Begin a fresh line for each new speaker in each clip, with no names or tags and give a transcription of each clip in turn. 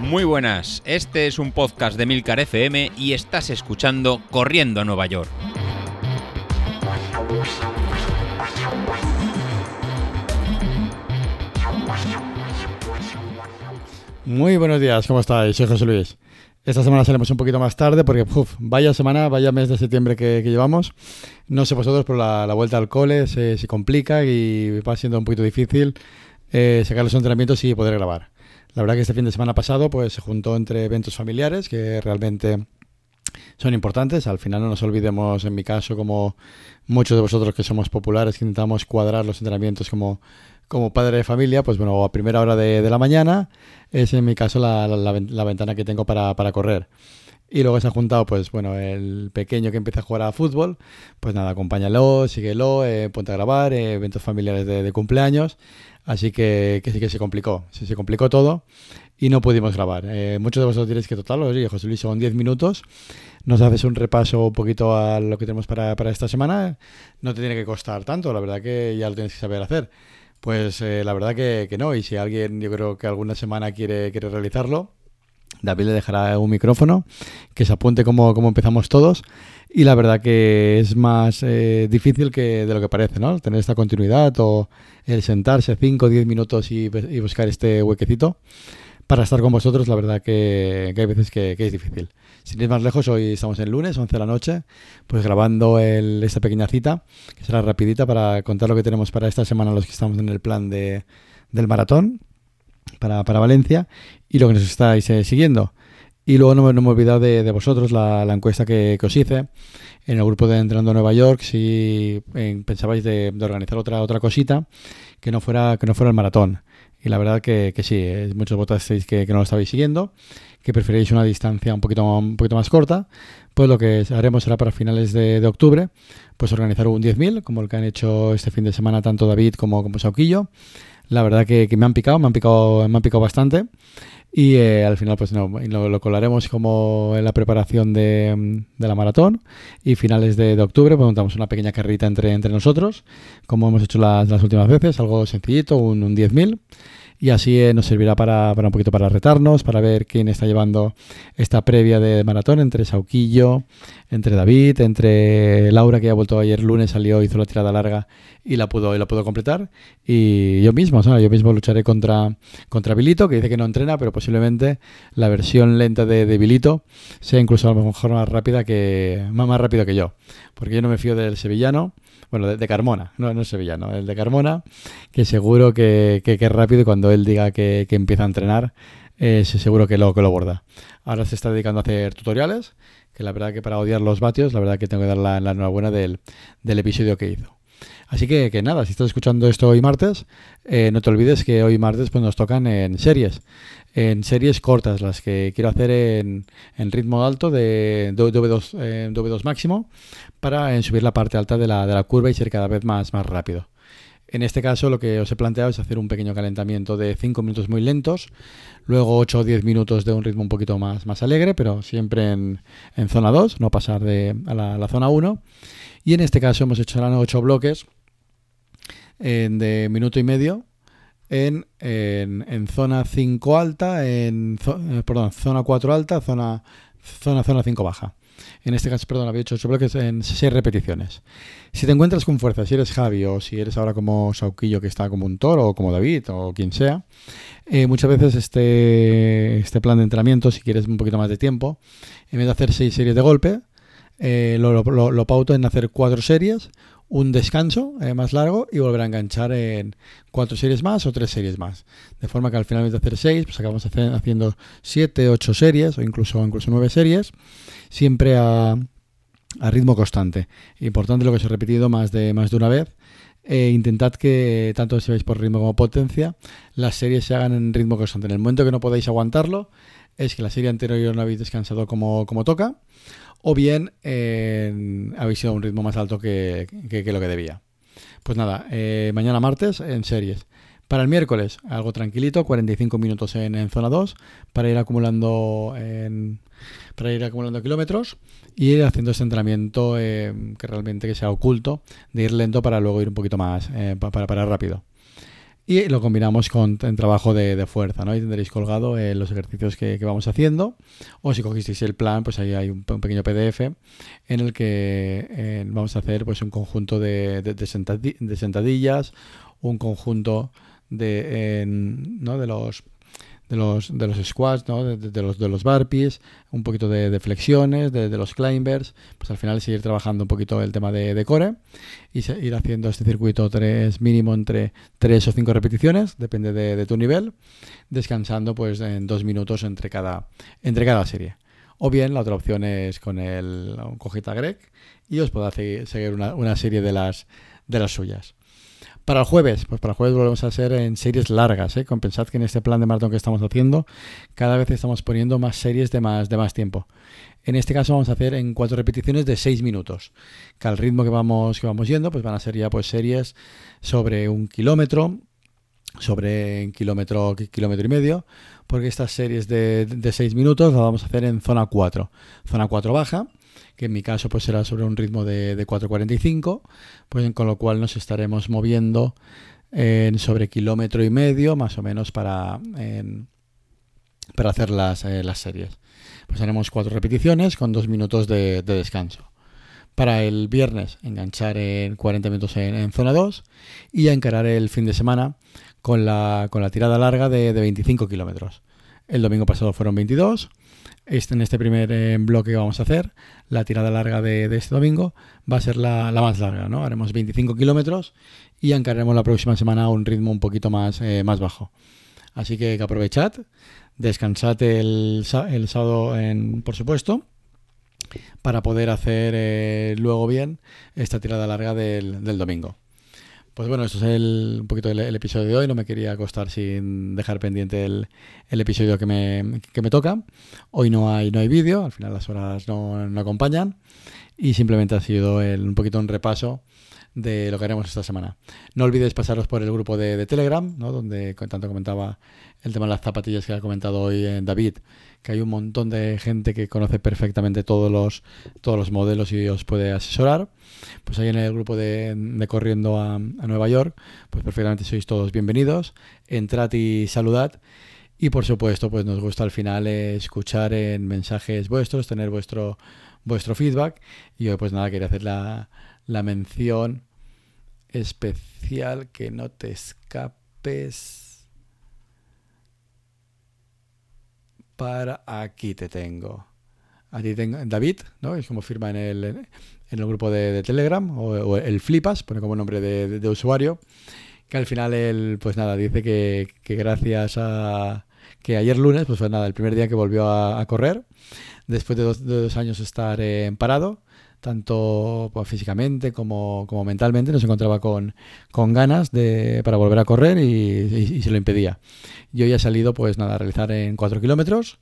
Muy buenas, este es un podcast de Milcar FM y estás escuchando Corriendo a Nueva York.
Muy buenos días, ¿cómo estáis? Soy José Luis. Esta semana salimos un poquito más tarde porque, uf, vaya semana, vaya mes de septiembre que, llevamos. No sé vosotros, pero la, vuelta al cole se, complica y va siendo un poquito difícil eh, sacar los entrenamientos y poder grabar. La verdad que este fin de semana pasado pues se juntó entre eventos familiares que realmente son importantes. Al final no nos olvidemos, en mi caso, como muchos de vosotros que somos populares, que intentamos cuadrar los entrenamientos como, como padre de familia, pues bueno, a primera hora de, la mañana es en mi caso la, la, ventana que tengo para, para correr. Y luego se ha juntado, pues bueno, el pequeño que empieza a jugar a fútbol, pues nada, acompáñalo, síguelo, eh, ponte a grabar, eh, eventos familiares de, cumpleaños. Así que, que, sí que se complicó, sí, se complicó todo y no pudimos grabar. Eh, muchos de vosotros diréis que total, oye, José Luis, son 10 minutos, nos haces un repaso un poquito a lo que tenemos para, para, esta semana, no te tiene que costar tanto, la verdad que ya lo tienes que saber hacer. Pues eh, la verdad que, que, no, y si alguien yo creo que alguna semana quiere, quiere realizarlo, David le dejará un micrófono, que se apunte como, empezamos todos. Y la verdad que es más eh, difícil que de lo que parece, ¿no? Tener esta continuidad o el sentarse 5 o 10 minutos y, buscar este huequecito para estar con vosotros, la verdad que, hay veces que, es difícil. Sin ir más lejos, hoy estamos en lunes, 11 de la noche, pues grabando esta pequeña cita, que será rapidita para contar lo que tenemos para esta semana, los que estamos en el plan de, del maratón para, para Valencia y lo que nos estáis eh, siguiendo. Y luego no, me he olvidado de, vosotros la, encuesta que, os hice en el grupo de Entrenando Nueva York, si eh, pensabais de, organizar otra otra cosita que no fuera que no fuera el maratón. Y la verdad que, que sí, eh, muchos votasteis que, que no lo estabais siguiendo, que preferíais una distancia un poquito, un poquito más corta. Pues lo que haremos será para finales de, octubre, pues organizar un 10.000, como el que han hecho este fin de semana tanto David como, como Sauquillo. La verdad que, que me han picado, me han picado, me han picado bastante. Y eh, al final, pues no, lo, colaremos como en la preparación de, la maratón. Y finales de, octubre, pues montamos una pequeña carrita entre, entre nosotros, como hemos hecho las, las últimas veces, algo sencillito, un, un 10.000 y así eh, nos servirá para, para, un poquito para retarnos, para ver quién está llevando esta previa de maratón entre Sauquillo, entre David, entre Laura que ha vuelto ayer lunes, salió, hizo la tirada larga y la pudo, y la pudo completar y yo mismo, yo mismo lucharé contra, contra Vilito que dice que no entrena, pero posiblemente la versión lenta de, de Vilito sea incluso a lo mejor más rápida que más, más rápido que yo, porque yo no me fío del sevillano bueno, de, Carmona, no, no es sevillano, el de Carmona, que seguro que, que, es rápido y cuando él diga que, empieza a entrenar, eh, seguro que lo, que lo borda. Ahora se está dedicando a hacer tutoriales, que la verdad que para odiar los vatios, la verdad que tengo que dar la, la enhorabuena del, del episodio que hizo. Así que, que, nada, si estás escuchando esto hoy martes, eh, no te olvides que hoy martes pues, nos tocan en series en series cortas, las que quiero hacer en, ritmo alto de W2, eh, W2 máximo, para en subir la parte alta de la, de la curva y ser cada vez más, más rápido. En este caso lo que os he planteado es hacer un pequeño calentamiento de 5 minutos muy lentos, luego 8 o 10 minutos de un ritmo un poquito más, más alegre, pero siempre en, zona 2, no pasar de, a la, la, zona 1. Y en este caso hemos hecho 8 bloques de minuto y medio en, en, zona 5 alta, en eh, perdón, zona 4 alta, zona, zona, zona 5 baja. En este caso, perdón, había hecho 8 bloques en 6 repeticiones. Si te encuentras con fuerza, si eres Javi o si eres ahora como Sauquillo que está como un toro o como David o quien sea, eh, muchas veces este, este plan de entrenamiento, si quieres un poquito más de tiempo, en vez de hacer 6 series de golpe, eh, lo, lo, lo, pauto en hacer 4 series, un descanso eh, más largo y volver a enganchar en cuatro series más o tres series más. De forma que al final de hacer seis, pues acabamos haciendo siete, ocho series o incluso, incluso nueve series, siempre a, a ritmo constante. Importante lo que os he repetido más de, más de una vez. Eh, intentad que, tanto si vais por ritmo como potencia, las series se hagan en ritmo constante. En el momento que no podáis aguantarlo, es que la serie anterior no habéis descansado como, como toca o bien eh, habéis ido a un ritmo más alto que, lo que debía. Pues nada, eh, mañana martes en series. Para el miércoles, algo tranquilito, 45 minutos en, zona 2, para ir acumulando para ir acumulando kilómetros y ir haciendo este entrenamiento eh, que realmente que sea oculto, de ir lento para luego ir un poquito más, para, para rápido. Y lo combinamos con en trabajo de, fuerza, ¿no? Y tendréis colgado eh, los ejercicios que, vamos haciendo. O si cogisteis el plan, pues ahí hay un, pequeño PDF en el que eh, vamos a hacer pues un conjunto de, de, sentadillas, un conjunto de, ¿no? de los de los, de los squats, ¿no? de, los, de los burpees, un poquito de, flexiones, de, los climbers, pues al final seguir trabajando un poquito el tema de, core y ir haciendo este circuito tres, mínimo entre 3 o 5 repeticiones, depende de, tu nivel, descansando pues en dos minutos entre cada, entre cada serie. O bien la otra opción es con el cojita greg y os puedo seguir una, una serie de las, de las suyas. Para el jueves, pues para el jueves volvemos a hacer en series largas. ¿eh? Compensad que en este plan de maratón que estamos haciendo, cada vez estamos poniendo más series de más, de más tiempo. En este caso vamos a hacer en cuatro repeticiones de seis minutos. Que al ritmo que vamos, que vamos yendo, pues van a ser ya pues series sobre un kilómetro, sobre un kilómetro, kilómetro y medio, porque estas series de, de 6 minutos las vamos a hacer en zona 4. Zona 4 baja, que en mi caso pues será sobre un ritmo de, de 4.45, pues con lo cual nos estaremos moviendo en sobre kilómetro y medio más o menos para, para hacer las, eh, las, series. Pues haremos cuatro repeticiones con dos minutos de, descanso. Para el viernes enganchar en 40 minutos en, zona 2 y a encarar el fin de semana con la, con la tirada larga de, de 25 kilómetros. El domingo pasado fueron 22 este, en este primer eh, bloque que vamos a hacer, la tirada larga de, este domingo va a ser la, más larga, ¿no? Haremos 25 kilómetros y encararemos la próxima semana a un ritmo un poquito más, eh, más bajo. Así que, aprovechad, descansad el, el sábado, por supuesto, para poder hacer eh, luego bien esta tirada larga del, del domingo. Pues bueno, eso es el, un poquito el, episodio de hoy. No me quería acostar sin dejar pendiente el, episodio que me, que me, toca. Hoy no hay, no hay vídeo, al final las horas no, no acompañan. Y simplemente ha sido un poquito un repaso de lo que haremos esta semana. No olvidéis pasaros por el grupo de, Telegram, ¿no? donde tanto comentaba el tema de las zapatillas que ha comentado hoy eh, David, que hay un montón de gente que conoce perfectamente todos los, todos los modelos y os puede asesorar. Pues ahí en el grupo de, Corriendo a, Nueva York, pues perfectamente sois todos bienvenidos. Entrad y saludad. Y por supuesto, pues nos gusta al final escuchar en mensajes vuestros, tener vuestro, vuestro feedback. Y hoy pues nada, quería hacer la, la mención especial que no te escapes. Para aquí te tengo. Aquí tengo David, ¿no? Es como firma en el, en el grupo de, Telegram, o, el Flipas, pone como nombre de, usuario, que al final él, pues nada, dice que, gracias a que ayer lunes, pues nada, el primer día que volvió a, correr, después de dos, años estar en parado, tanto pues, físicamente como, como, mentalmente, no se encontraba con, con ganas de, para volver a correr y, se lo impedía. Yo ya he salido, pues nada, a realizar en 4 kilómetros,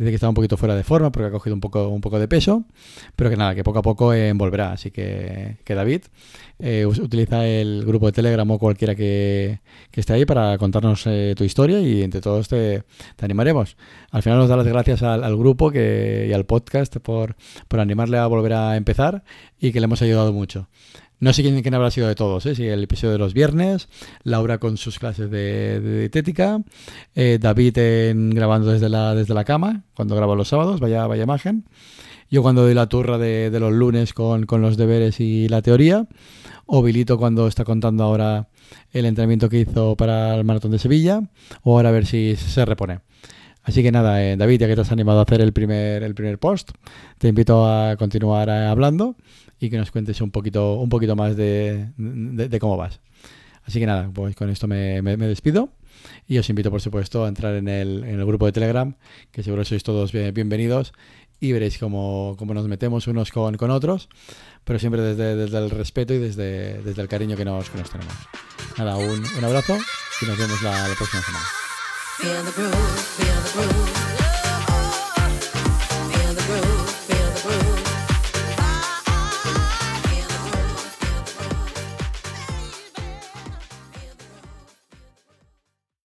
Dice que está un poquito fuera de forma porque ha cogido un poco, un poco de peso, pero que nada, que poco a poco eh, volverá. Así que, que David, eh, utiliza el grupo de Telegram o cualquiera que, esté ahí para contarnos eh, tu historia y entre todos te, animaremos. Al final nos da las gracias al, grupo que, y al podcast por, por animarle a volver a empezar y que le hemos ayudado mucho. No sé quién, habrá sido de todos, ¿eh? si el episodio de los viernes, Laura con sus clases de, dietética, eh, David grabando desde la, desde la cama, cuando grabo los sábados, vaya, vaya imagen. Yo cuando doy la turra de, los lunes con, los deberes y la teoría. O Vilito cuando está contando ahora el entrenamiento que hizo para el maratón de Sevilla. O ahora a ver si se repone. Así que nada, eh, David, ya que te has animado a hacer el primer, el primer post, te invito a continuar hablando y que nos cuentes un poquito, un poquito más de, cómo vas. Así que nada, pues con esto me, despido y os invito, por supuesto, a entrar en el, en el grupo de Telegram, que seguro sois todos bienvenidos y veréis cómo, cómo, nos metemos unos con, con otros, pero siempre desde, desde, el respeto y desde, desde el cariño que nos, que nos tenemos. Nada, un, un, abrazo y nos vemos la próxima semana. Feel the groove, feel the groove.